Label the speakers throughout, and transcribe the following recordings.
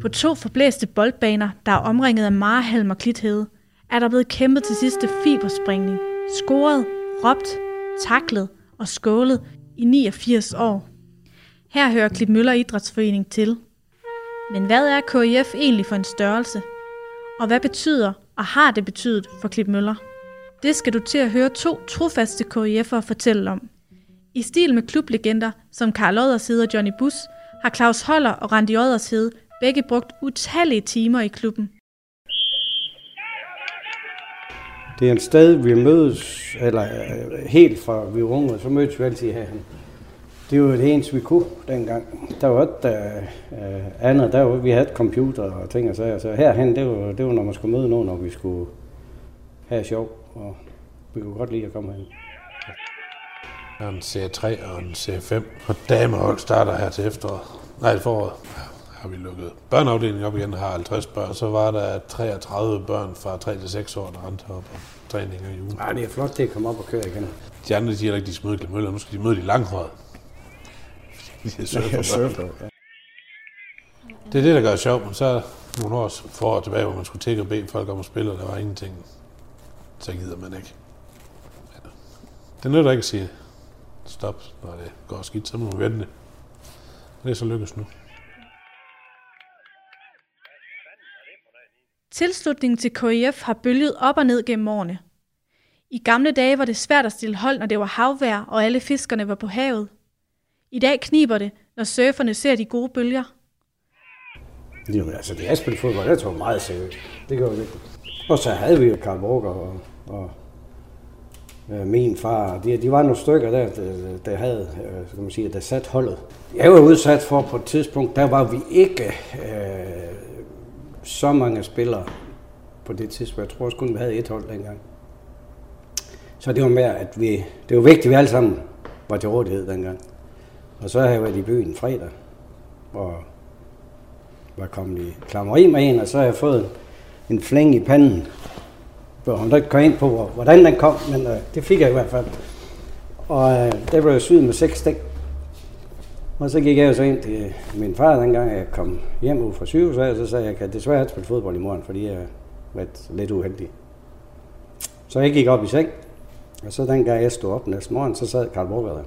Speaker 1: På to forblæste boldbaner, der er omringet af marehalm og klithede, er der blevet kæmpet til sidste fiberspringning, scoret, råbt, taklet og skålet i 89 år. Her hører Klip Møller Idrætsforening til. Men hvad er KIF egentlig for en størrelse? Og hvad betyder og har det betydet for Klip Møller? Det skal du til at høre to trofaste KIF'ere fortælle om. I stil med klublegender som Karl Oddershede og Johnny Bus, har Claus Holler og Randi Oddershede begge brugt utallige timer i klubben.
Speaker 2: Det er et sted, vi mødes, eller øh, helt fra vi var unge, så mødes vi altid herhen. Det var det eneste, vi kunne dengang. Der var et uh, andet, der var, vi havde computer og ting og sager. Så herhen, det var, det var, når man skulle møde nogen, når vi skulle have sjov. Og vi kunne godt lide at komme hen.
Speaker 3: Der er en C3 og en C5. Og damehold starter her til efteråret. Nej, foråret. Ja, har vi lukket børneafdelingen op igen, har 50 børn. Så var der 33 børn fra 3 til 6 år, der rendte op og træninger i ugen.
Speaker 2: Ja, det er flot, det at komme op og køre igen.
Speaker 3: De andre siger ikke, de skal møde Møller. Nu skal de møde de langhårede. De er surfer, ja. Det er det, der gør det sjovt, men så nogle år for tilbage, hvor man skulle tække og bede folk om at spille, og der var ingenting. Så gider man ikke. Det nytter ikke at sige stop, når det går skidt, så må man vente. Det er så lykkes nu.
Speaker 1: Tilslutningen til KIF har bølget op og ned gennem årene. I gamle dage var det svært at stille hold, når det var havvejr, og alle fiskerne var på havet. I dag kniber det, når surferne ser de gode bølger.
Speaker 2: Jamen, altså det er spillet fodbold, det tog meget seriøst. Det gør vi ikke. Og så havde vi jo Karl Borger og, og øh, min far. De, de var nogle stykker der, der, der havde, øh, skal man sige, der sat holdet. Jeg var udsat for på et tidspunkt, der var vi ikke øh, så mange spillere på det tidspunkt. Jeg tror også kun, vi havde et hold dengang. Så det var mere, at vi, det var vigtigt, at vi alle sammen var til rådighed dengang. Og så har jeg været i byen fredag, og var kommet i klammeri med en, og så har jeg fået en flæng i panden. Hvor hun ikke kom ind på, hvordan den kom, men øh, det fik jeg i hvert fald. Og øh, der blev jeg syet med seks stik. Og så gik jeg så ind til min far, dengang jeg kom hjem ud fra sygehuset, og så sagde jeg, at jeg kan desværre ikke spille fodbold i morgen, fordi jeg var lidt uheldig. Så jeg gik op i seng, og så dengang jeg stod op næste morgen, så sad Karl Borger der.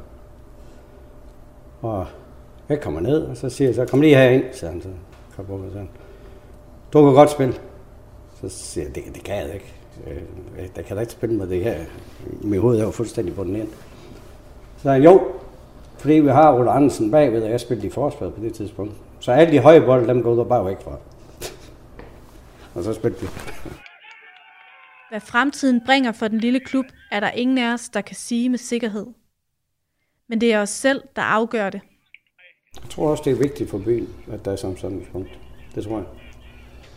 Speaker 2: Og jeg kommer ned, og så siger jeg så, kom lige herind, siger han så. Karl Borger, så. han. Du kan godt spille. Så siger jeg, det, det kan jeg ikke. Jeg, jeg kan da ikke spille med det her. Mit hoved er jo fuldstændig på den ind. Så sagde han, jo, fordi vi har Ole Andersen bagved, og jeg spillede i forsvaret på det tidspunkt. Så alle de høje bolde, dem går der bare væk fra. og så spillede vi.
Speaker 1: Hvad fremtiden bringer for den lille klub, er der ingen af os, der kan sige med sikkerhed. Men det er os selv, der afgør det.
Speaker 2: Jeg tror også, det er vigtigt for byen, at der er som sådan et punkt. Det tror jeg.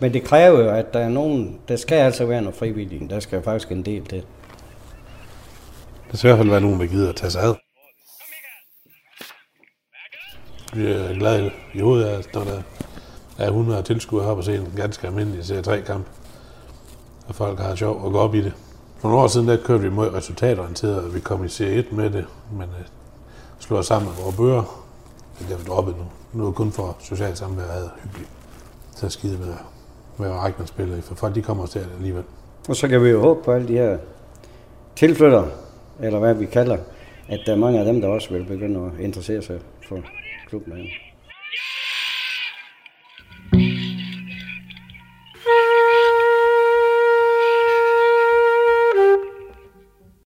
Speaker 2: Men det kræver jo, at der er nogen, der skal altså være noget frivillige. Der skal faktisk en del til.
Speaker 3: Der skal i hvert fald være nogen, der gider at tage sig ad. Bliver er i hovedet af, når der er 100 tilskuere her på scenen. Ganske almindelig serie 3 kamp. Og folk har sjov og går op i det. For nogle år siden der kørte vi mod resultatorienteret, og vi kom i serie 1 med det, men øh, slår os sammen med vores bøger. Det er vi droppet nu. Nu er det kun for socialt samvær og hyggeligt. Så skide med, med at række spiller for folk de kommer til det alligevel.
Speaker 2: Og så kan vi jo håbe på alle de her tilflyttere, eller hvad vi kalder, at der er mange af dem, der også vil begynde at interessere sig for klubben.